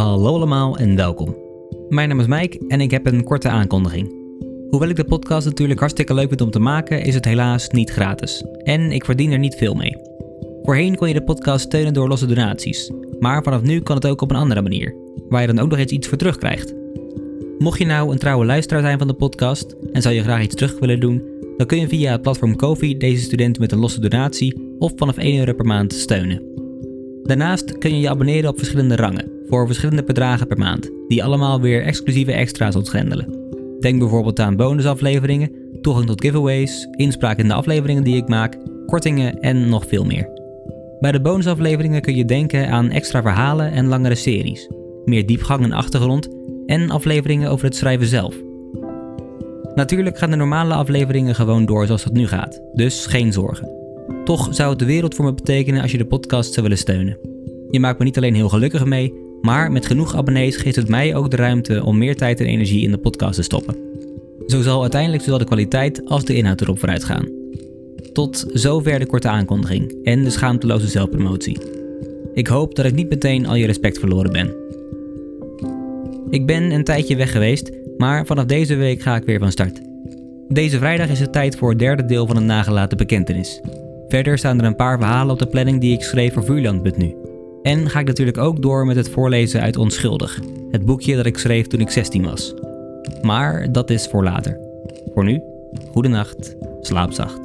Hallo allemaal en welkom. Mijn naam is Mike en ik heb een korte aankondiging. Hoewel ik de podcast natuurlijk hartstikke leuk vind om te maken, is het helaas niet gratis. En ik verdien er niet veel mee. Voorheen kon je de podcast steunen door losse donaties, maar vanaf nu kan het ook op een andere manier, waar je dan ook nog eens iets voor terugkrijgt. Mocht je nou een trouwe luisteraar zijn van de podcast en zou je graag iets terug willen doen, dan kun je via het platform Kofi deze student met een losse donatie of vanaf 1 euro per maand steunen. Daarnaast kun je je abonneren op verschillende rangen, voor verschillende bedragen per maand, die allemaal weer exclusieve extra's ontgrendelen. Denk bijvoorbeeld aan bonusafleveringen, toegang tot giveaways, inspraak in de afleveringen die ik maak, kortingen en nog veel meer. Bij de bonusafleveringen kun je denken aan extra verhalen en langere series, meer diepgang en achtergrond en afleveringen over het schrijven zelf. Natuurlijk gaan de normale afleveringen gewoon door zoals het nu gaat, dus geen zorgen. Toch zou het de wereld voor me betekenen als je de podcast zou willen steunen. Je maakt me niet alleen heel gelukkig mee, maar met genoeg abonnees geeft het mij ook de ruimte om meer tijd en energie in de podcast te stoppen. Zo zal uiteindelijk zowel de kwaliteit als de inhoud erop vooruit gaan. Tot zover de korte aankondiging en de schaamteloze zelfpromotie. Ik hoop dat ik niet meteen al je respect verloren ben. Ik ben een tijdje weg geweest, maar vanaf deze week ga ik weer van start. Deze vrijdag is het tijd voor het derde deel van een nagelaten bekentenis. Verder staan er een paar verhalen op de planning die ik schreef voor Vuurland nu. En ga ik natuurlijk ook door met het voorlezen uit Onschuldig, het boekje dat ik schreef toen ik 16 was. Maar dat is voor later. Voor nu, goede nacht, slaap zacht.